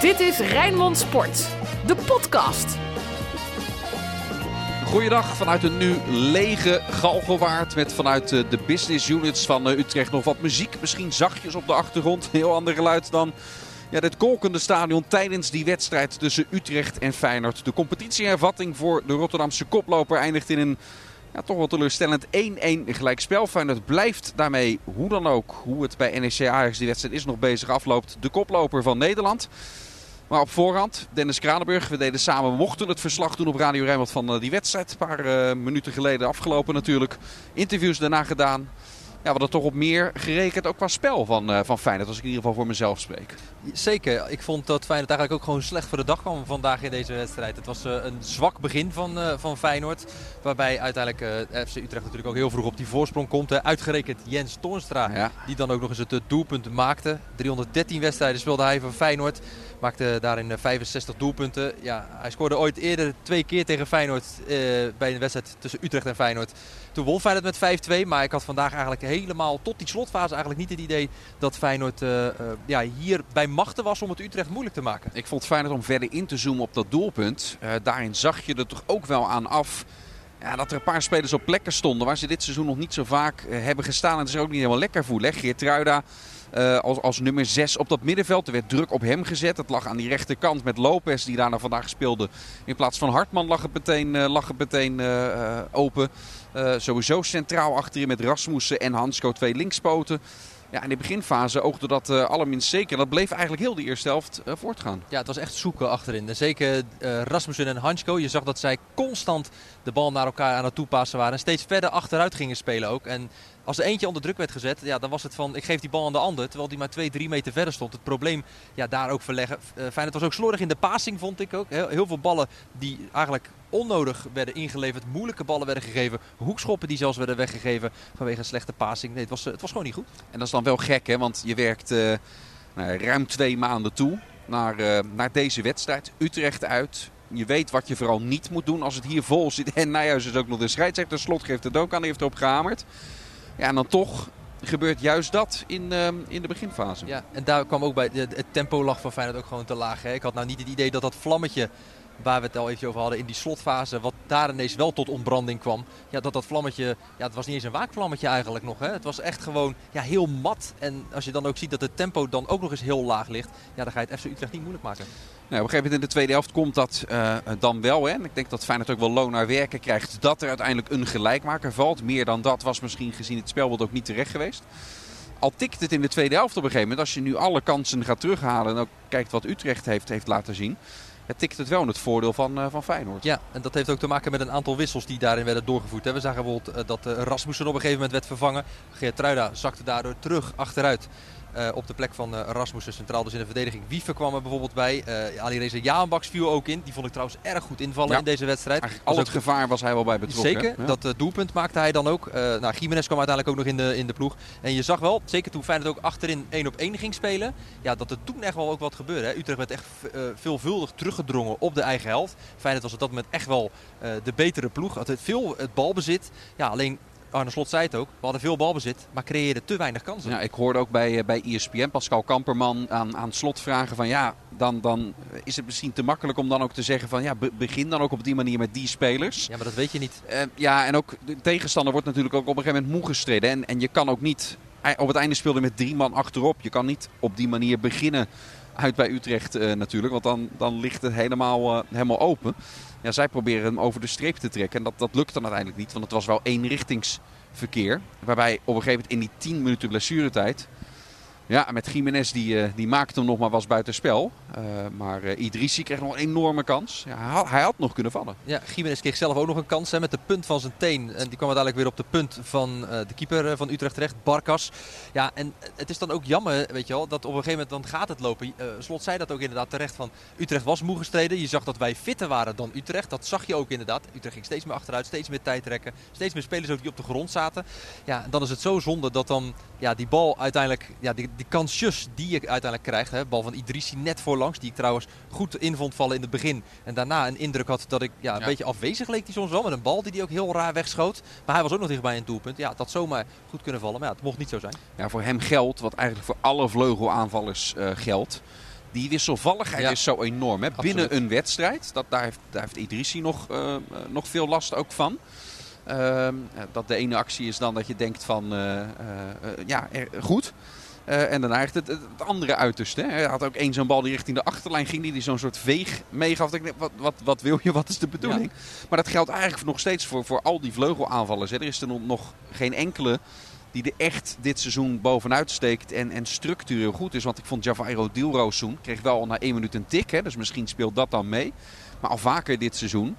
Dit is Rijnmond Sport, de podcast. Goeiedag vanuit een nu lege Galgenwaard met vanuit eh, de business units van eh, Utrecht nog wat muziek. Misschien zachtjes op de achtergrond, heel ander geluid dan ja, dit kolkende stadion tijdens die wedstrijd tussen Utrecht en Feyenoord. De competitiehervatting voor de Rotterdamse koploper eindigt in een ja, toch wel teleurstellend 1-1 gelijkspel. Feyenoord blijft daarmee, hoe dan ook, hoe het bij NEC Ajax die wedstrijd is nog bezig afloopt, de koploper van Nederland. Maar op voorhand, Dennis Kranenburg, we deden samen, mochten het verslag doen op Radio Rijnmond van eh, die wedstrijd. Een paar uh, minuten geleden afgelopen natuurlijk. Interviews daarna gedaan we hadden toch op meer gerekend, ook qua spel van, uh, van Feyenoord, als ik in ieder geval voor mezelf spreek. Zeker, ik vond dat Feyenoord eigenlijk ook gewoon slecht voor de dag kwam vandaag in deze wedstrijd. Het was uh, een zwak begin van, uh, van Feyenoord, waarbij uiteindelijk FC Utrecht natuurlijk ook heel vroeg op die voorsprong komt. Hè. Uitgerekend Jens Toornstra, ja. die dan ook nog eens het doelpunt maakte. 313 wedstrijden speelde hij voor Feyenoord. Maakte daarin 65 doelpunten. Ja, hij scoorde ooit eerder twee keer tegen Feyenoord bij een wedstrijd tussen Utrecht en Feyenoord. Toen won Feyenoord met 5-2. Maar ik had vandaag eigenlijk helemaal tot die slotfase eigenlijk niet het idee dat Feyenoord uh, uh, ja, hier bij machten was om het Utrecht moeilijk te maken. Ik vond Feyenoord om verder in te zoomen op dat doelpunt. Uh, daarin zag je er toch ook wel aan af ja, dat er een paar spelers op plekken stonden waar ze dit seizoen nog niet zo vaak hebben gestaan. En is ook niet helemaal lekker voelen. Geertruida uh, als, als nummer 6 op dat middenveld. Er werd druk op hem gezet. Het lag aan die rechterkant met Lopez die daarna vandaag speelde. In plaats van Hartman lag het meteen, uh, lag het meteen uh, open. sowieso centraal achterin met Rasmussen en Hansko twee linkspoten. Ja, in de beginfase oogde dat uh, allerminst zeker. Dat bleef eigenlijk heel de eerste helft voortgaan. Ja, het was echt zoeken achterin. Zeker Rasmussen en Hansko. Je zag dat zij constant de bal naar elkaar aan het toepassen waren. En steeds verder achteruit gingen spelen ook. En als er eentje onder druk werd gezet, ja, dan was het van ik geef die bal aan de ander. Terwijl die maar 2, 3 meter verder stond. Het probleem ja, daar ook verleggen. Uh, Feyenoord was ook slordig in de passing, vond ik ook. Heel, veel ballen die eigenlijk onnodig werden ingeleverd. Moeilijke ballen werden gegeven. Hoekschoppen die zelfs werden weggegeven vanwege een slechte passing. Nee, het was, het was gewoon niet goed. En dat is dan wel gek, hè? Want je werkt uh, nou, ruim twee maanden toe naar, naar deze wedstrijd. Utrecht uit. Je weet wat je vooral niet moet doen als het hier vol zit. En Nijhuis is ook nog de scheidsrechter. Slot geeft het ook aan, die heeft erop gehamerd. Ja, en dan toch gebeurt juist dat in, uh, in de beginfase. Ja, en daar kwam ook bij, het tempo lag van Feyenoord ook gewoon te laag. Hè? Ik had nou niet het idee dat dat vlammetje waar we het al even over hadden in die slotfase, wat daar ineens wel tot ontbranding kwam. Ja, dat dat vlammetje, ja, het was niet eens een waakvlammetje eigenlijk nog. Hè. Het was echt gewoon ja, heel mat. En als je dan ook ziet dat het tempo dan ook nog eens heel laag ligt, ja, dan ga je het FC Utrecht niet moeilijk maken. Nou, op een gegeven moment in de tweede helft komt dat uh, dan wel. Hè. En ik denk dat Feyenoord ook wel loon naar werken krijgt dat er uiteindelijk een gelijkmaker valt. Meer dan dat was misschien gezien het spelbeeld ook niet terecht geweest. Al tikt het in de tweede helft op een gegeven moment. Als je nu alle kansen gaat terughalen en ook kijkt wat Utrecht heeft, heeft laten zien het tikt het wel in het voordeel van, uh, van Feyenoord. Ja, en dat heeft ook te maken met een aantal wissels die daarin werden doorgevoerd. Hè. We zagen bijvoorbeeld uh, dat uh, Rasmussen op een gegeven moment werd vervangen. Geertruida zakte daardoor terug achteruit. Uh, op de plek van uh, Rasmussen centraal dus in de verdediging. Wiever kwam er bijvoorbeeld bij. Uh, Ali Reza Jaanbaks viel ook in. Die vond ik trouwens erg goed invallen ja. in deze wedstrijd. Eigenlijk al het gevaar was hij wel bij betrokken. Zeker, ja. dat doelpunt maakte hij dan ook. nou, Jiménez kwam uiteindelijk ook nog in de, in de ploeg. En je zag wel, zeker toen Feyenoord ook achterin 1 op 1 ging spelen. Ja, dat er toen echt wel ook wat gebeurde. Hè. Utrecht werd echt veelvuldig teruggedrongen op de eigen helft. Feyenoord was op dat moment echt wel de betere ploeg. Had veel het balbezit. Ja, alleen Arne Slot zei het ook, we hadden veel balbezit, maar creëerden te weinig kansen. Ja, ik hoorde ook bij, bij ESPN Pascal Kamperman aan, aan Slot vragen van ja, dan, dan is het misschien te makkelijk om dan ook te zeggen van ja, be, begin dan ook op die manier met die spelers. Ja, maar dat weet je niet. Uh, ja, en ook de tegenstander wordt natuurlijk ook op een gegeven moment moe gestreden. En, en je kan ook niet, op het einde speelde met drie man achterop. Je kan niet op die manier beginnen uit bij Utrecht uh, natuurlijk, want dan, dan ligt het helemaal, uh, helemaal open. Ja, zij proberen hem over de streep te trekken. En dat, dat lukt dan uiteindelijk niet. Want het was wel eenrichtingsverkeer. Waarbij op een gegeven moment in die 10 minuten blessuretijd. Ja, met Jiménez die, uh, die maakte hem nog maar was buitenspel. Uh, maar uh, Idrissi kreeg nog een enorme kans. Ja, hij, had, nog kunnen vallen. Ja, Jiménez kreeg zelf ook nog een kans hè, met de punt van zijn teen. En die kwam uiteindelijk weer op de punt van de keeper van Utrecht terecht, Barkas. Ja, en het is dan ook jammer, weet je wel, dat op een gegeven moment dan gaat het lopen. Slot zei dat ook inderdaad terecht van Utrecht was moe gestreden. Je zag dat wij fitter waren dan Utrecht. Dat zag je ook inderdaad. Utrecht ging steeds meer achteruit, steeds meer tijd trekken. Steeds meer spelers ook die op de grond zaten. Ja, dan is het zo zonde dat dan ja, die bal uiteindelijk, ja, die, die kansjes die je uiteindelijk krijgt. Hè, bal van Idrissi net voorlangs, die ik trouwens goed in vond vallen in het begin. En daarna een indruk had dat ik ja, een ja. beetje afwezig leek die soms wel. Met een bal die hij ook heel raar wegschoot. Maar hij was ook nog dichtbij een doelpunt. Ja, dat zomaar goed kunnen vallen. Maar ja, het mocht niet zo zijn. Ja, voor hem geldt wat eigenlijk voor alle vleugelaanvallers uh, geldt. die wisselvalligheid Ja. is zo enorm. Hè? Binnen een wedstrijd, dat, daar, heeft, daar heeft Idrissi nog, eh, eh, nog veel last ook van. Ehm, eh, dat de ene actie is dan dat je denkt van, eh, eh, eh, ja, er- goed. Eh, en daarna echt het, het, andere uiterste. Hè. Hij had ook één zo'n bal die richting de achterlijn ging, die, die zo'n soort veeg meegaf. Ik wat, wat, wat wil je, wat is de bedoeling? Maar dat geldt eigenlijk nog steeds voor, voor al die vleugelaanvallers. Hè. Er is er nog- nog geen enkele die er echt dit seizoen bovenuit steekt en, en structureel goed is. Want ik vond Javairo Dilrosun kreeg wel al na één minuut een tik. Hè, dus misschien speelt dat dan mee. Maar al vaker dit seizoen.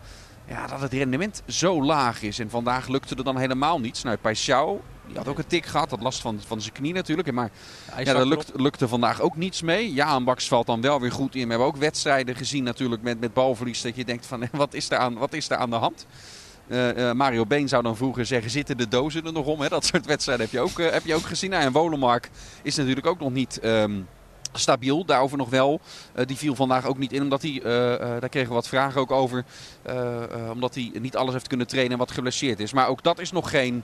Ja, dat het rendement zo laag is. En vandaag lukte er dan helemaal niets. Nou, Paixão, die had ook een tik gehad. Had last van, van zijn knie natuurlijk. Maar ja, daar lukt, lukte vandaag ook niets mee. Ja, Baks valt dan wel weer goed in. We hebben ook wedstrijden gezien natuurlijk met, met balverlies. Dat je denkt van, wat is er aan, wat is er aan de hand? Eh, eh, Mario Been zou dan vroeger zeggen, zitten de dozen er nog om? Hè? Dat soort wedstrijden heb je ook, eh, heb je ook gezien. Nou, en Wolemark is natuurlijk ook nog niet ehm, stabiel. Daarover nog wel. Die viel vandaag ook niet in, omdat hij, daar kregen we wat vragen ook over. omdat hij niet alles heeft kunnen trainen en wat geblesseerd is. Maar ook dat is nog geen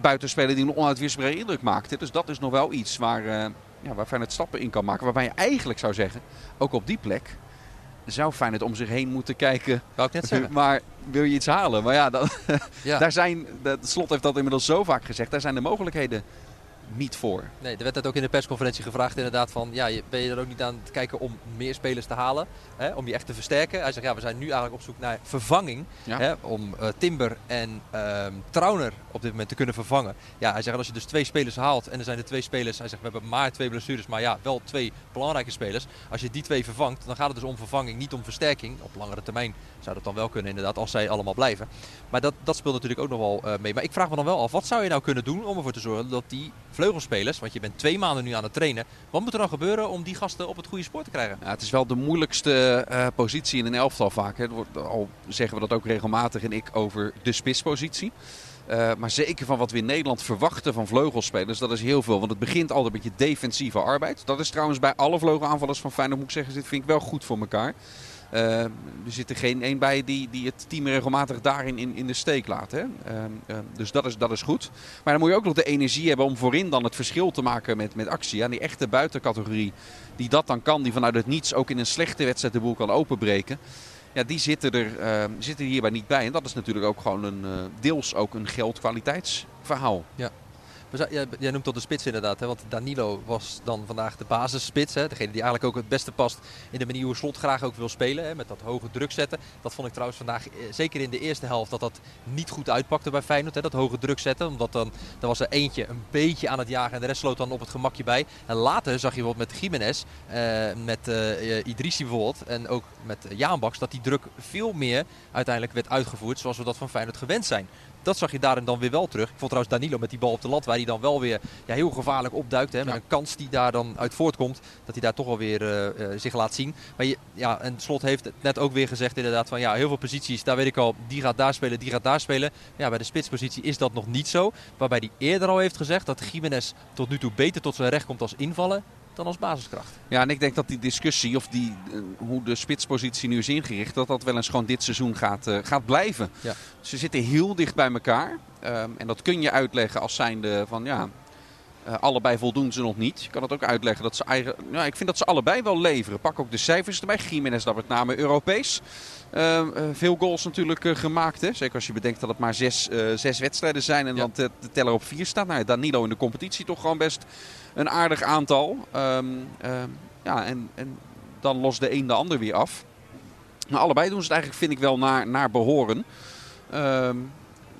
buitenspeler die een onuitwisbare indruk maakt. hè. Dus dat is nog wel iets waar, eh ja, waar Feyenoord stappen in kan maken. Waarbij je eigenlijk zou zeggen, ook op die plek zou Feyenoord om zich heen moeten kijken. Wou ik net zeggen. Maar wil je iets halen? Maar ja, dat, Ja. daar zijn, de slot heeft dat inmiddels zo vaak gezegd. Daar zijn de mogelijkheden niet voor. Nee, er werd net ook in de persconferentie gevraagd inderdaad van... Ja, je- ben je er ook niet aan het kijken om meer spelers te halen? Hè, om die echt te versterken? Hij zegt, ja, we zijn nu eigenlijk op zoek naar vervanging. Ja. Hè, om eh, Timber en ehm Trauner op dit moment te kunnen vervangen. Ja, hij zegt, als je dus twee spelers haalt en er zijn er twee spelers... Hij zegt, we hebben maar twee blessures, maar ja, wel twee belangrijke spelers. Als je die twee vervangt, dan gaat het dus om vervanging, niet om versterking. Op langere termijn zou dat dan wel kunnen inderdaad, als zij allemaal blijven. Maar dat, dat speelt natuurlijk ook nog wel eh, mee. Maar ik vraag me dan wel af, wat zou je nou kunnen doen om ervoor te zorgen dat die vleugelspelers, want je bent twee maanden nu aan het trainen, wat moet er dan gebeuren om die gasten op het goede spoor te krijgen? Ja, het is wel de moeilijkste eh, positie in een elftal vaak. Hè. Al zeggen we dat ook regelmatig en ik over de spitspositie. Eh, maar zeker van wat we in Nederland verwachten van vleugelspelers, dat is heel veel. Want het begint altijd met je defensieve arbeid. Dat is trouwens bij alle vleugelaanvallers van Feyenoord, moet ik zeggen, dit vind ik wel goed voor elkaar. Eh, er zit er geen één bij die, die het team regelmatig daarin in, in de steek laat. Hè? Eh, eh, dus dat is, dat is goed. Maar dan moet je ook nog de energie hebben om voorin dan het verschil te maken met, met actie. Ja, die echte buitencategorie die dat dan kan, die vanuit het niets ook in een slechte wedstrijd de boel kan openbreken. Ja, die zitten er eh, zitten hierbij niet bij. En dat is natuurlijk ook gewoon een, eh, deels ook een geld-kwaliteitsverhaal. Zou- Jij, noemt tot de spits inderdaad, hè? want Danilo was dan vandaag de basisspits. Hè? Degene die eigenlijk ook het beste past in de manier hoe Slot graag ook wil spelen. Hè? Met dat hoge druk zetten. Dat vond ik trouwens vandaag, eh, zeker in de eerste helft, dat dat niet goed uitpakte bij Feyenoord. Hè? Dat hoge druk zetten. Omdat dan, dan was er eentje een beetje aan het jagen en de rest sloot dan op het gemakje bij. En later zag je bijvoorbeeld met Jiménez, eh, met eh, Idrissi bijvoorbeeld en ook met eh, Jaan Baks, dat die druk veel meer uiteindelijk werd uitgevoerd zoals we dat van Feyenoord gewend zijn. Dat zag je daarin dan weer wel terug. Ik vond trouwens Danilo met die bal op de lat, waar hij dan wel weer ja, heel gevaarlijk opduikt. Hè, met Ja. een kans die daar dan uit voortkomt, dat hij daar toch wel weer eh, eh, zich laat zien. Maar je, ja, en Slot heeft het net ook weer gezegd inderdaad van ja, heel veel posities, daar weet ik al, die gaat daar spelen, die gaat daar spelen. Ja, bij de spitspositie is dat nog niet zo. Waarbij hij eerder al heeft gezegd dat Jiménez tot nu toe beter tot zijn recht komt als invallen dan als basiskracht. Ja, en ik denk dat die discussie, of die, eh, hoe de spitspositie nu is ingericht, dat dat wel eens gewoon dit seizoen gaat, eh, gaat blijven. Ja. Ze zitten heel dicht bij elkaar. Ehm, en dat kun je uitleggen als zijnde van ja, eh, allebei voldoen ze nog niet. Je kan het ook uitleggen dat ze eigen. Ja, ik vind dat ze allebei wel leveren. Pak ook de cijfers erbij. Jiménez dat met name Europees. Ehm, eh, veel goals natuurlijk gemaakt. Hè? Zeker als je bedenkt dat het maar zes, zes wedstrijden zijn en Ja. dan de, de teller op vier staat. Nou, Danilo in de competitie toch gewoon best een aardig aantal. Ehm, ehm, ja, en, en dan lost de een de ander weer af. Maar allebei doen ze het eigenlijk, vind ik wel, naar, naar behoren. Ehm,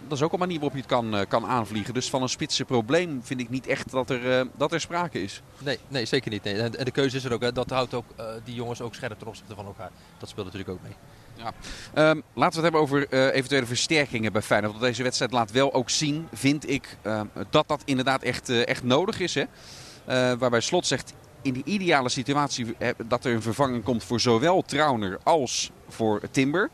dat is ook een manier waarop je het kan, eh, kan aanvliegen. Dus van een spitse probleem vind ik niet echt dat er, eh, dat er sprake is. Nee, nee zeker niet. Nee. En, de keuze is er ook. Hè. Dat houdt ook eh, die jongens ook scherp ten opzichte van elkaar. Dat speelt natuurlijk ook mee. Ehm, laten we het hebben over eh, eventuele versterkingen bij Feyenoord. Want deze wedstrijd laat wel ook zien, vind ik, ehm, dat dat inderdaad echt, eh, echt nodig is. Hè? Eh, waarbij Slot zegt, in die ideale situatie dat er een vervanging komt voor zowel Trauner als voor Timber.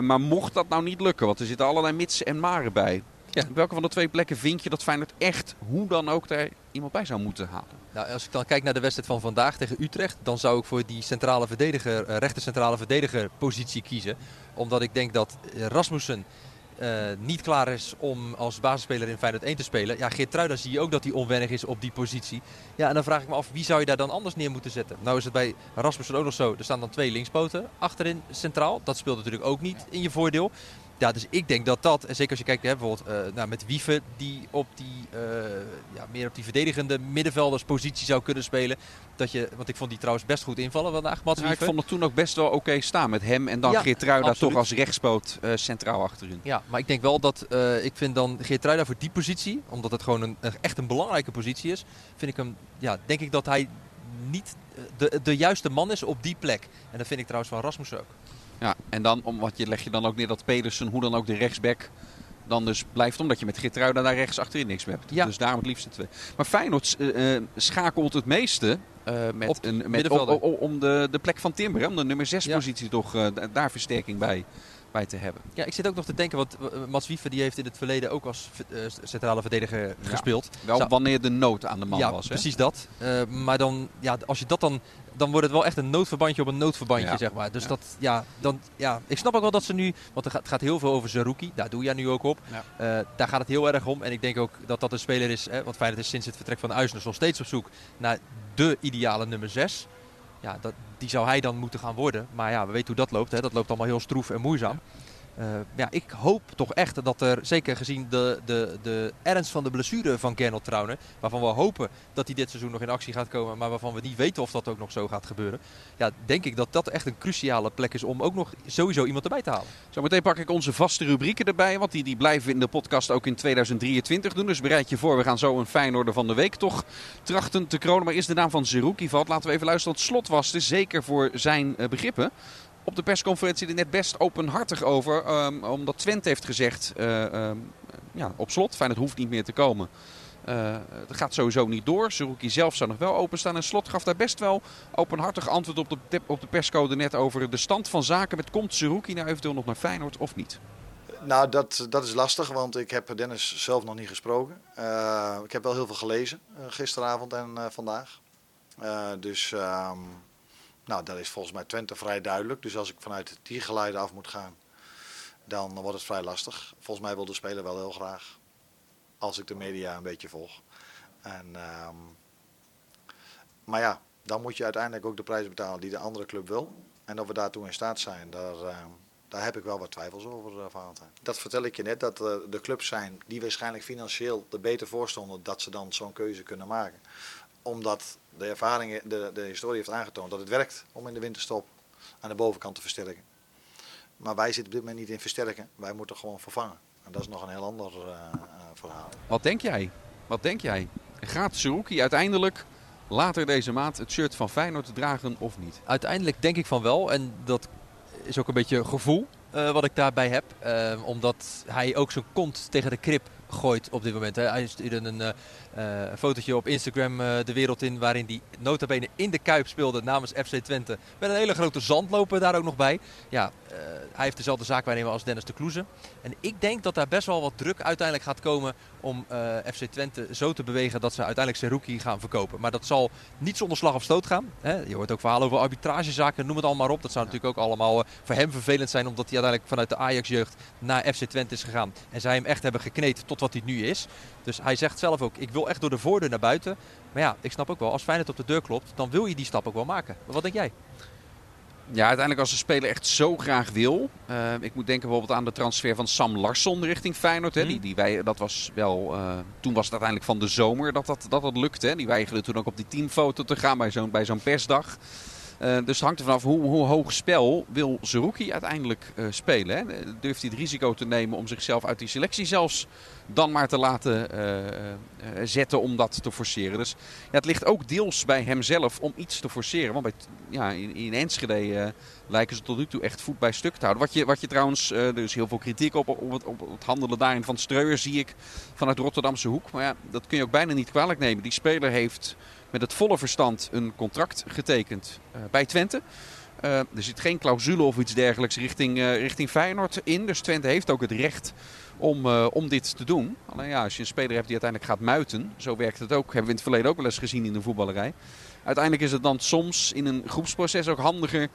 Maar mocht dat nou niet lukken, want er zitten allerlei mitsen en maren bij. Ja. Op welke van de twee plekken vind je dat Feyenoord echt, hoe dan ook, daar iemand bij zou moeten halen? Nou, als ik dan kijk naar de wedstrijd van vandaag tegen Utrecht, dan zou ik voor die centrale verdediger, eh, rechter centrale verdediger positie kiezen. Omdat ik denk dat eh, Rasmussen niet klaar is om als basisspeler in Feyenoord 1 te spelen. Ja, Geertruida zie je ook dat hij onwennig is op die positie. Ja, en dan vraag ik me af, wie zou je daar dan anders neer moeten zetten? Nou is het bij Rasmussen ook nog zo. Er staan dan twee linkspoten achterin centraal. Dat speelt natuurlijk ook niet in je voordeel. Ja, dus ik denk dat dat, en zeker als je kijkt hè, bijvoorbeeld uh, nou, met Wieven, die op die uh, ja, meer op die verdedigende middenvelderspositie zou kunnen spelen. Dat je, want ik vond die trouwens best goed invallen vandaag, Mats ja, Ik vond het toen ook best wel oké okay staan met hem en dan ja, Geertruida toch als rechtspoot uh, centraal achterin. Ja, maar ik denk wel dat, ik vind dan Geertruida voor die positie, omdat het gewoon een, echt een belangrijke positie is, vind ik hem, ja, denk ik dat hij niet de, de juiste man is op die plek. En dat vind ik trouwens van Rasmus ook. Ja, en dan om, wat je, leg je dan ook neer dat Pedersen, hoe dan ook de rechtsback, dan dus blijft. Omdat je met Gitruida daar rechts achterin niks hebt. Ja. Dus daarom het liefste twee. Maar Feyenoord uh, schakelt het meeste uh, met een, met, om de, de plek van Timber. Om de nummer 6 positie toch daar versterking bij bij te hebben. Ja, ik zit ook nog te denken, want Mats Wiever die heeft in het verleden ook als centrale verdediger gespeeld. Wel wanneer de nood aan de man ja, was. Hè? precies dat. Uh, maar dan, ja, als je dat dan dan wordt het wel echt een noodverbandje op een noodverbandje, zeg maar. Dus dat, ja, dan, ja, ik snap ook wel dat ze nu, want het gaat, het gaat heel veel over Zerouki, daar doe jij nu ook op. Uh, daar gaat het heel erg om. En ik denk ook dat dat een speler is, hè, want Feyenoord is sinds het vertrek van Uisnes nog steeds op zoek naar de ideale nummer 6. Ja, dat, die zou hij dan moeten gaan worden. Maar ja, we weten hoe dat loopt. Hè. Dat loopt allemaal heel stroef en moeizaam. Uh, ja, ik hoop toch echt dat er, zeker gezien de, de, de ernst van de blessure van Gernot Trauner, waarvan we hopen dat hij dit seizoen nog in actie gaat komen, maar waarvan we niet weten of dat ook nog zo gaat gebeuren. Ja, denk ik dat dat echt een cruciale plek is om ook nog sowieso iemand erbij te halen. Zometeen pak ik onze vaste rubrieken erbij, want die, die blijven we in de podcast ook in 2023 doen. Dus bereid je voor, we gaan zo een Feyenoorder van de week toch trachten te kronen. Maar is de naam van Zerouki valt, laten we even luisteren. Het slot was zeker voor zijn uh, begrippen op de persconferentie er net best openhartig over. Um, omdat Twente heeft gezegd, uh, um, ja, op slot, fijn het hoeft niet meer te komen. Uh, het gaat sowieso niet door. Seruki zelf zou nog wel openstaan. En Slot gaf daar best wel openhartig antwoord op de, op de perscode net over de stand van zaken. Met komt Seruki nou eventueel nog naar Feyenoord of niet? Nou, dat, dat is lastig, want ik heb Dennis zelf nog niet gesproken. Uh, ik heb wel heel veel gelezen gisteravond en vandaag. dus ehm, nou, dat is volgens mij Twente vrij duidelijk. Dus als ik vanuit die geluiden af moet gaan, dan wordt het vrij lastig. Volgens mij wil de speler wel heel graag. Als ik de media een beetje volg. En, um, maar ja, dan moet je uiteindelijk ook de prijs betalen die de andere club wil. En of we daartoe in staat zijn, daar, uh, daar heb ik wel wat twijfels over, uh, Valentijn. Dat vertel ik je net, dat uh, de clubs zijn die waarschijnlijk financieel er beter voor stonden, dat ze dan zo'n keuze kunnen maken. Omdat de ervaring, de, de historie heeft aangetoond dat het werkt om in de winterstop aan de bovenkant te versterken. Maar wij zitten op dit moment niet in versterken, wij moeten gewoon vervangen. En dat is nog een heel ander uh, verhaal. Wat denk jij? Wat denk jij? Gaat Suruki uiteindelijk later deze maand het shirt van Feyenoord dragen of niet? Uiteindelijk denk ik van wel. En dat is ook een beetje gevoel uh, wat ik daarbij heb. Uh, omdat hij ook zijn kont tegen de krip gooit op dit moment. Hè. Hij stuurde een, uh, een fotootje op Instagram de wereld in waarin hij notabene in de Kuip speelde namens FC Twente. Met een hele grote zandloper daar ook nog bij. Ja, hij heeft dezelfde zaak waarnemen als Dennis de Kloeze. En ik denk dat daar best wel wat druk uiteindelijk gaat komen om FC Twente zo te bewegen dat ze uiteindelijk Seruki gaan verkopen. Maar dat zal niet zonder slag of stoot gaan. Je hoort ook verhalen over arbitragezaken, noem het allemaal maar op. Dat zou natuurlijk ook allemaal voor hem vervelend zijn omdat hij uiteindelijk vanuit de Ajax-jeugd naar FC Twente is gegaan. En zij hem echt hebben gekneed tot wat hij nu is. Dus hij zegt zelf ook, ik wil echt door de voordeur naar buiten. Maar ja, ik snap ook wel, als Feyenoord op de deur klopt, dan wil je die stap ook wel maken. Maar wat denk jij? Ja, uiteindelijk als de speler echt zo graag wil. Uh, ik moet denken bijvoorbeeld aan de transfer van Sam Larsson richting Feyenoord. Hè. Mm. Die, die wij, dat was wel, uh, toen was het uiteindelijk van de zomer dat dat, dat, dat lukte. Hè. Die weigerde toen ook op die teamfoto te gaan bij zo'n zo'n persdag. Uh, dus het hangt er vanaf hoe, hoe hoog spel wil Zerouki uiteindelijk uh, spelen. Hè? Durft hij het risico te nemen om zichzelf uit die selectie zelfs dan maar te laten uh, zetten om dat te forceren. Dus ja, het ligt ook deels bij hemzelf om iets te forceren. Want bij, ja, in, in Enschede lijken ze tot nu toe echt voet bij stuk te houden. Wat je, wat je trouwens, er is heel veel kritiek op, op, het, op het handelen daarin van Streuer zie ik vanuit Rotterdamse hoek. Maar ja, dat kun je ook bijna niet kwalijk nemen. Die speler heeft met het volle verstand een contract getekend uh, bij Twente. Uh, er zit geen clausule of iets dergelijks richting, uh, richting Feyenoord in. Dus Twente heeft ook het recht om, om dit te doen. Alleen ja, als je een speler hebt die uiteindelijk gaat muiten. Zo werkt het ook. Hebben we in het verleden ook wel eens gezien in de voetballerij. Uiteindelijk is het dan soms in een groepsproces ook handiger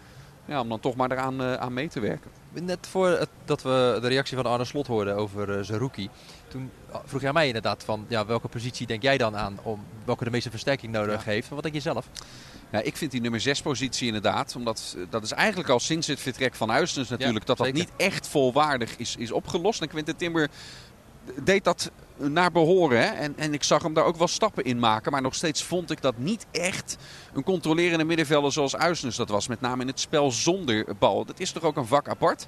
ja, om dan toch maar eraan uh, aan mee te werken. Net voor dat we de reactie van Arne Slot hoorden over uh, Zerouki. Toen vroeg jij mij inderdaad van ja, welke positie denk jij dan aan om welke de meeste versterking nodig ja. heeft. Wat denk je zelf? Ja, ik vind die nummer 6 positie inderdaad. Omdat dat is eigenlijk al sinds het vertrek van Huisnes natuurlijk. dat dat niet echt volwaardig is, is opgelost. En Quinten Timber deed dat naar behoren. Hè? En, en ik zag hem daar ook wel stappen in maken. Maar nog steeds vond ik dat niet echt een controlerende middenvelder zoals Uisnes dat was. Met name in het spel zonder bal. Dat is toch ook een vak apart.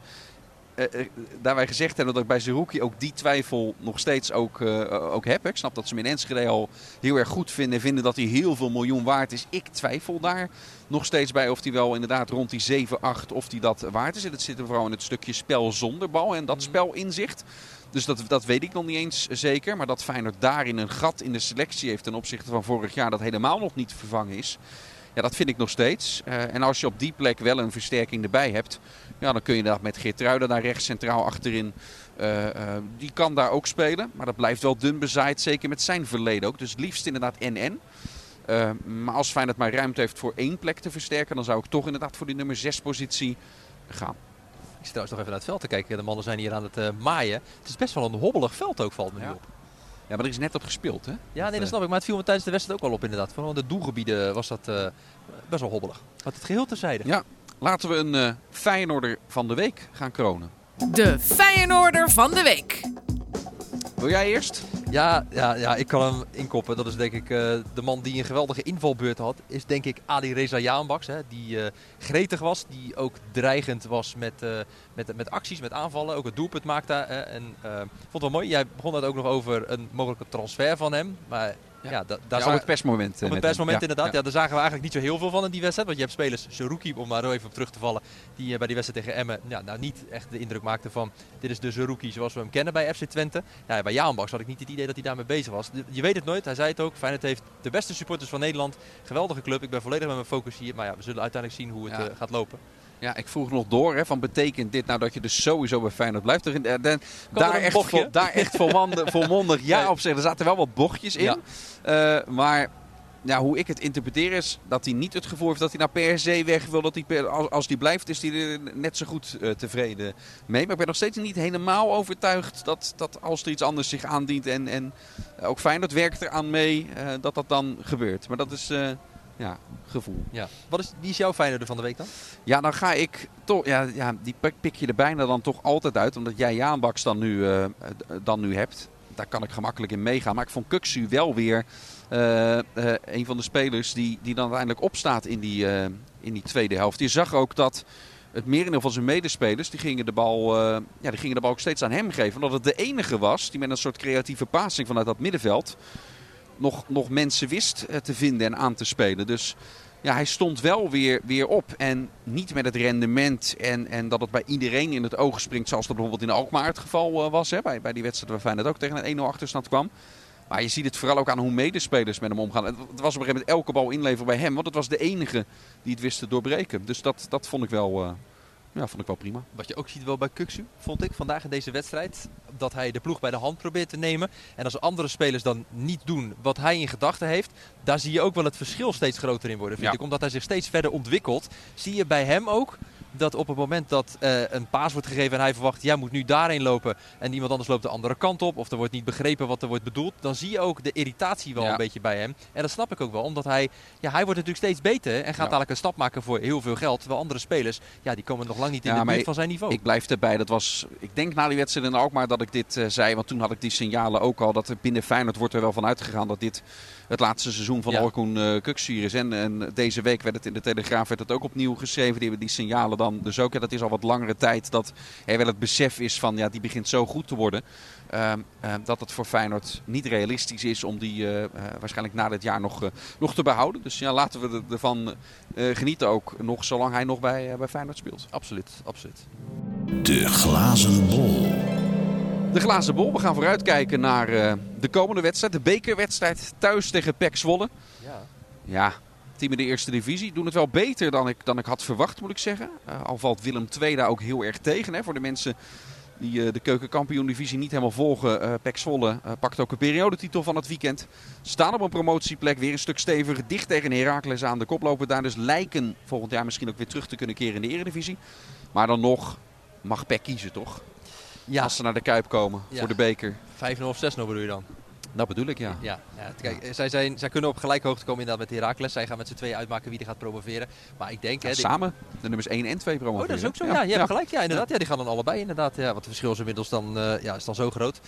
Uh, daarbij gezegd hebben dat ik bij Zerouki ook die twijfel nog steeds ook, uh, ook heb. Ik snap dat ze hem in Enschede al heel erg goed vinden. Vinden dat hij heel veel miljoen waard is. Ik twijfel daar nog steeds bij of hij wel inderdaad rond die 7, 8 of hij dat waard is. En het zit er vooral in het stukje spel zonder bal en dat mhm. spelinzicht. Dus dat, dat weet ik nog niet eens zeker. Maar dat Feyenoord daarin een gat in de selectie heeft ten opzichte van vorig jaar dat helemaal nog niet vervangen is. Ja, dat vind ik nog steeds. Uh, en als je op die plek wel een versterking erbij hebt, ja, dan kun je dat met Geertruiden daar rechts centraal achterin. Uh, uh, die kan daar ook spelen. Maar dat blijft wel dun bezaaid, zeker met zijn verleden ook. Dus liefst inderdaad NN. maar als Feyenoord maar ruimte heeft voor één plek te versterken, dan zou ik toch inderdaad voor die nummer 6 positie gaan. Ik zit trouwens nog even naar het veld te kijken. De mannen zijn hier aan het uh, maaien. Het is best wel een hobbelig veld ook, valt me ja. op. Ja, maar er is net op gespeeld, hè? Ja, nee, dat snap ik. Maar het viel me tijdens de wedstrijd ook al op, inderdaad. Vooral de doelgebieden was dat uh, best wel hobbelig. Wat het geheel terzijde. Ja, laten we een uh, Feyenoorder van de week gaan kronen. De Feyenoorder van de week. Wil jij eerst? Ja, ja, ja, ik kan hem inkoppen. Dat is denk ik uh, de man die een geweldige invalbeurt had. Is denk ik Ali Reza Jaanbaks. Die uh, gretig was. Die ook dreigend was met, uh, met, met acties, met aanvallen. Ook het doelpunt maakte. en vond het wel mooi. Jij begon het ook nog over een mogelijke transfer van hem. Maar ja, ja da, daar ja, op het persmoment. Op het persmoment inderdaad. Ja. daar zagen we eigenlijk niet zo heel veel van in die wedstrijd. Want je hebt spelers, Zerouki, om maar even op terug te vallen, die uh, bij die wedstrijd tegen Emmen ja, nou niet echt de indruk maakten van dit is de Zerouki zoals we hem kennen bij FC Twente. Ja, bij Jaanbaks had ik niet het idee dat hij daarmee bezig was. Je weet het nooit, hij zei het ook. Feyenoord heeft de beste supporters van Nederland. Geweldige club, ik ben volledig met mijn focus hier. Maar ja, we zullen uiteindelijk zien hoe het uh, gaat lopen. Ja, ik vroeg nog door, hè, van betekent dit nou dat je dus sowieso bij Feyenoord blijft? Er, daar, echt vol, daar echt volmondig, volmondig ja nee. op zeggen. Er zaten wel wat bochtjes in. Ja. Uh, maar ja, hoe ik het interpreteer is dat hij niet het gevoel heeft dat hij naar per se weg wil. Dat hij per, als, als die blijft is hij er net zo goed uh, tevreden mee. Maar ik ben nog steeds niet helemaal overtuigd dat, dat als er iets anders zich aandient en, en ook Feyenoord werkt eraan mee, uh, dat dat dan gebeurt. Maar dat is ja, gevoel. Ja. Wat is, wie is jouw Feyenoorder van de week dan? Ja, dan ga ik toch, ja, ja die pik je er bijna dan toch altijd uit. Omdat jij Jaanbaks dan nu, uh, dan nu hebt. Daar kan ik gemakkelijk in meegaan. Maar ik vond Kuksu wel weer uh, uh, een van de spelers die, die dan uiteindelijk opstaat in die, in die tweede helft. Je zag ook dat het merendeel van zijn medespelers, die gingen, de bal, ja, die gingen de bal ook steeds aan hem geven. Omdat het de enige was die met een soort creatieve passing vanuit dat middenveld nog, nog mensen wist te vinden en aan te spelen. Dus ja, hij stond wel weer, weer op. En niet met het rendement en, en dat het bij iedereen in het oog springt. Zoals dat bijvoorbeeld in Alkmaar het geval uh, was. Hè, bij, bij die wedstrijd waar Feyenoord ook tegen een 1-0 achterstand kwam. Maar je ziet het vooral ook aan hoe medespelers met hem omgaan. Het was op een gegeven moment elke bal inleveren bij hem. Want het was de enige die het wist te doorbreken. Dus dat, dat vond ik wel... Uh, ja, vond ik wel prima. Wat je ook ziet wel bij Kuksu, vond ik vandaag in deze wedstrijd. Dat hij de ploeg bij de hand probeert te nemen. En als andere spelers dan niet doen wat hij in gedachten heeft. Daar zie je ook wel het verschil steeds groter in worden. Vind ja. ik. Omdat hij zich steeds verder ontwikkelt. Zie je bij hem ook dat op het moment dat uh, een paas wordt gegeven en hij verwacht, jij moet nu daarheen lopen en iemand anders loopt de andere kant op of er wordt niet begrepen wat er wordt bedoeld, dan zie je ook de irritatie wel ja. een beetje bij hem. En dat snap ik ook wel, omdat hij, ja, hij wordt natuurlijk steeds beter en gaat ja. dadelijk een stap maken voor heel veel geld. Terwijl andere spelers, ja, die komen nog lang niet in ja, de buurt van zijn niveau. Ik blijf erbij, dat was, ik denk na die wedstrijd in Alkmaar dat ik dit uh, zei, want toen had ik die signalen ook al, dat er binnen Feyenoord wordt er wel van uitgegaan dat dit het laatste seizoen van ja. Orkoen uh, Kuksuur is. En, en, deze week werd het in de Telegraaf werd het ook opnieuw geschreven. Die hebben die signalen dan dus ook. Ja, dat is al wat langere tijd dat er wel het besef is van ja, die begint zo goed te worden. Uh, uh, dat het voor Feyenoord niet realistisch is om die uh, waarschijnlijk na dit jaar nog, nog te behouden. Dus ja, laten we ervan genieten ook nog zolang hij nog bij, bij Feyenoord speelt. Absoluut, absoluut. De glazen bol. De glazen bol. We gaan vooruitkijken naar uh, de komende wedstrijd. De bekerwedstrijd thuis tegen PEC Zwolle. Ja. Ja, team in de eerste divisie doen het wel beter dan ik, dan ik had verwacht, moet ik zeggen. Uh, al valt Willem II daar ook heel erg tegen. Hè, voor de mensen die uh, de keukenkampioen-divisie niet helemaal volgen. Uh, Pek Zwolle uh, pakt ook een periodetitel van het weekend. Staan op een promotieplek, weer een stuk steviger. Dicht tegen Heracles aan de kop lopen daar. Dus lijken volgend jaar misschien ook weer terug te kunnen keren in de eredivisie. Maar dan nog mag Pek kiezen, toch? Ja. Als ze naar de Kuip komen ja. voor de beker. 5-0 of 6-0 bedoel je dan? Dat bedoel ik, ja. ja, ja kijk, Zij, zijn, zij kunnen op gelijke hoogte komen inderdaad met Heracles. Zij gaan met z'n tweeën uitmaken wie er gaat promoveren. Maar ik denk... Ja, hè, samen, de nummers 1 en 2 promoveren. Oh, dat is ook zo. Ja, je hebt gelijk. Ja, inderdaad. Ja, die gaan dan allebei inderdaad. Ja, wat het verschil is inmiddels dan, uh, ja, is dan zo groot.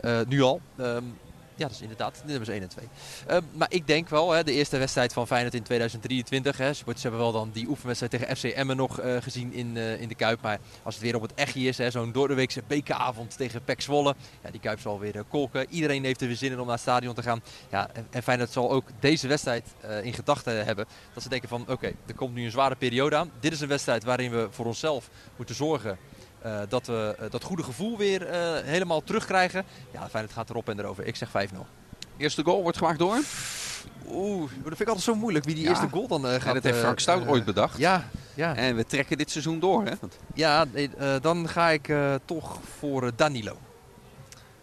Uh, nu al. Um, ja, dat is inderdaad de nummers 1 en 2. Uh, maar ik denk wel, hè, de eerste wedstrijd van Feyenoord in 2023. Hè, ze hebben wel dan die oefenwedstrijd tegen FC Emmen nog uh, gezien in, uh, in de Kuip. Maar als het weer op het echtje is, zo'n doordeweekse bekeravond tegen Pek Zwolle. Ja, die Kuip zal weer kolken. Iedereen heeft er weer zin in om naar het stadion te gaan. Ja, en, en Feyenoord zal ook deze wedstrijd in gedachten hebben. Dat ze denken van, oké, er komt nu een zware periode aan. Dit is een wedstrijd waarin we voor onszelf moeten zorgen uh, dat we uh, dat goede gevoel weer uh, helemaal terugkrijgen. Ja, Feyenoord gaat erop en erover. Ik zeg 5-0. Eerste goal wordt gemaakt door? Oeh, dat vind ik altijd zo moeilijk wie die ja. eerste goal dan gaat. Dat heeft Frank Stout ooit bedacht. Ja, ja. En we trekken dit seizoen door, hè? Ja, dan ga ik toch voor Danilo. Oké,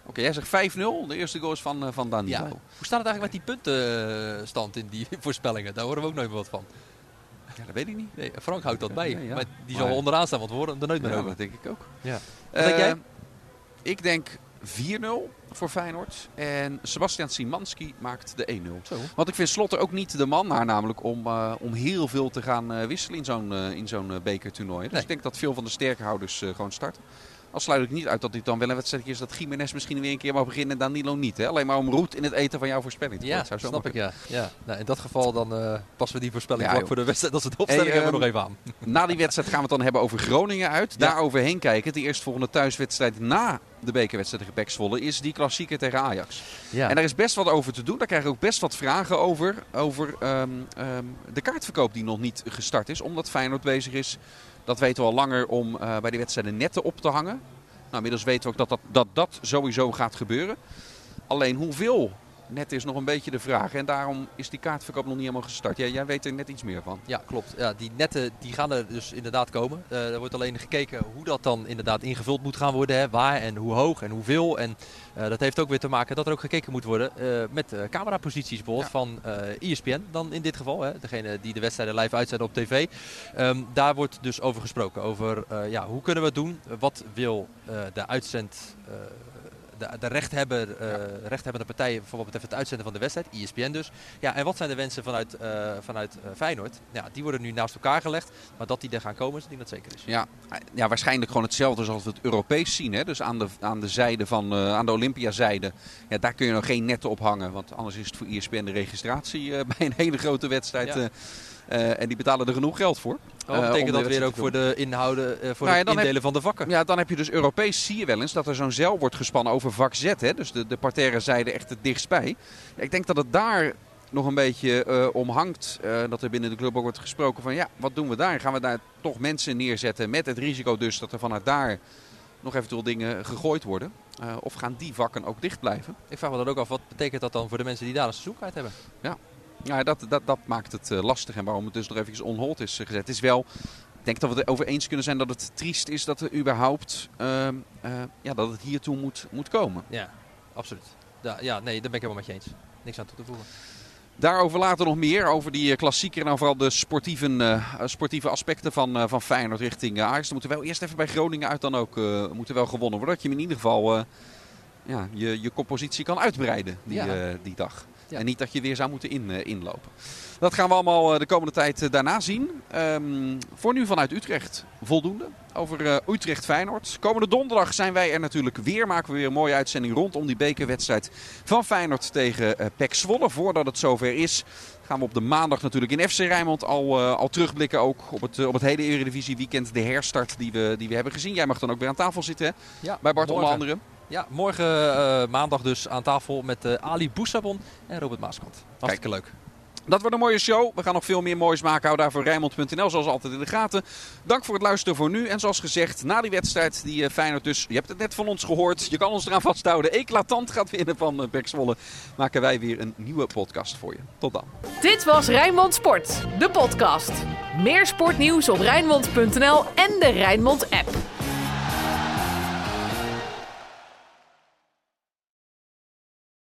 okay, jij zegt 5-0. De eerste goal is van, van Danilo. Ja. Hoe staat het eigenlijk met die puntenstand in die voorspellingen? Daar horen we ook nooit meer wat van. Ja, dat weet ik niet. Nee, Frank houdt dat bij. Ja. Maar die zal maar... onderaan staan, want we horen er nooit meer ja, over. dat denk ik ook. Ja. Wat uh, denk jij? Ik denk 4-0 voor Feyenoord. En Sebastian Simanski maakt de 1-0. Want ik vind Slotter ook niet de man naar namelijk om, uh, om heel veel te gaan uh, wisselen in zo'n uh, in zo'n bekertoernooi. Dus nee. ik denk dat veel van de sterkhouders gewoon starten. Al sluit ik niet uit dat dit dan wel een wedstrijd is dat Jiménez misschien weer een keer mag beginnen en Danilo niet. Hè? Alleen maar om roet in het eten van jouw voorspelling te Ja, snap ik. Ja. ja. Nou, in dat geval dan uh, passen we die voorspelling ja, voor de wedstrijd. Dat is de opstelling hey, hebben we nog even aan. Na die wedstrijd gaan we het dan hebben over Groningen uit. Ja. Daar overheen kijken. De eerstvolgende thuiswedstrijd na de bekerwedstrijd tegen Pek Zwolle is die klassieker tegen Ajax. Ja. En daar is best wat over te doen. Daar krijg ik ook best wat vragen over. Over um, um, de kaartverkoop die nog niet gestart is. Omdat Feyenoord bezig is. Dat weten we al langer om uh, bij die wedstrijden netten op te hangen. Nou, inmiddels weten we ook dat dat, dat dat sowieso gaat gebeuren. Alleen hoeveel net is nog een beetje de vraag. En daarom is die kaartverkoop nog niet helemaal gestart. Ja, jij weet er net iets meer van. Ja, klopt. Ja, die netten die gaan er dus inderdaad komen. Uh, er wordt alleen gekeken hoe dat dan inderdaad ingevuld moet gaan worden. Hè. Waar en hoe hoog en hoeveel. En uh, dat heeft ook weer te maken dat er ook gekeken moet worden uh, met cameraposities bijvoorbeeld ja. van ESPN dan in dit geval. Hè. Degene die de wedstrijden live uitzenden op tv. Um, daar wordt dus over gesproken. Over ja, hoe kunnen we het doen? Wat wil de uitzend de, de rechthebber, ja. rechthebbende partijen voor wat betreft het uitzenden van de wedstrijd, ESPN dus. Ja, en wat zijn de wensen vanuit, uh, vanuit uh, Feyenoord? Ja, die worden nu naast elkaar gelegd, maar dat die er gaan komen, is ik dat zeker is. Ja, ja waarschijnlijk gewoon hetzelfde zoals we het Europees zien. Hè? Dus aan de, aan de zijde van, aan de Olympiazijde, ja, daar kun je nog geen netten op hangen, want anders is het voor ESPN de registratie bij een hele grote wedstrijd. Ja. Uh, en die betalen er genoeg geld voor. Oh, betekent uh, dat weer ook voor de inhouden, uh, voor nou het indelen heb, van de vakken? Ja, dan heb je dus Europees zie je wel eens dat er zo'n zeil wordt gespannen over vak Z. Hè? Dus de, de parterre zijde echt het dichtstbij. Ja, ik denk dat het daar nog een beetje uh, om hangt. Uh, dat er binnen de club ook wordt gesproken van ja, wat doen we daar? Gaan we daar toch mensen neerzetten met het risico dus dat er vanuit daar nog eventueel dingen gegooid worden? Uh, of gaan die vakken ook dicht blijven? Ik vraag me dan ook af, wat betekent dat dan voor de mensen die daar een seizoenkaart hebben? Ja, ja, dat, dat, dat maakt het uh, lastig en waarom het dus nog even on hold is gezet. Het is wel, ik denk dat we het erover eens kunnen zijn dat het triest is dat er überhaupt, uh, uh, ja, dat het hiertoe moet, moet komen. Ja, absoluut. Da ja, nee, daar ben ik helemaal met je eens. Niks aan toe te voegen. Daarover later nog meer, over die klassieker en nou vooral de sportieve, uh, sportieve aspecten van, van Feyenoord richting Ajax. Dan moeten wel eerst even bij Groningen uit dan ook moeten wel gewonnen worden. Dat je hem in ieder geval ja, je, je compositie kan uitbreiden die, ja. die dag. Ja. En niet dat je weer zou moeten in, uh, inlopen. Dat gaan we allemaal uh, de komende tijd uh, daarna zien. Um, voor nu vanuit Utrecht voldoende. Over Utrecht-Feyenoord. Komende donderdag zijn wij er natuurlijk weer. Maken we weer een mooie uitzending rondom die bekerwedstrijd van Feyenoord tegen Pek Zwolle. Voordat het zover is gaan we op de maandag natuurlijk in FC Rijnmond al, al terugblikken. Ook op het, op het hele Eredivisie weekend. De herstart die we, die we hebben gezien. Jij mag dan ook weer aan tafel zitten hè? Ja, bij Bart onder andere. Ja, morgen uh, maandag dus aan tafel met uh, Ali Boussabon en Robert Maaskant. Hartstikke leuk. Dat wordt een mooie show. We gaan nog veel meer moois maken. Hou daarvoor Rijnmond.nl zoals altijd in de gaten. Dank voor het luisteren voor nu. En zoals gezegd, na die wedstrijd die uh, Feyenoord dus... Je hebt het net van ons gehoord. Je kan ons eraan vasthouden. Eclatant gaat winnen van Pek Zwolle. Maken wij weer een nieuwe podcast voor je. Tot dan. Dit was Rijnmond Sport. De podcast. Meer sportnieuws op Rijnmond.nl en de Rijnmond app.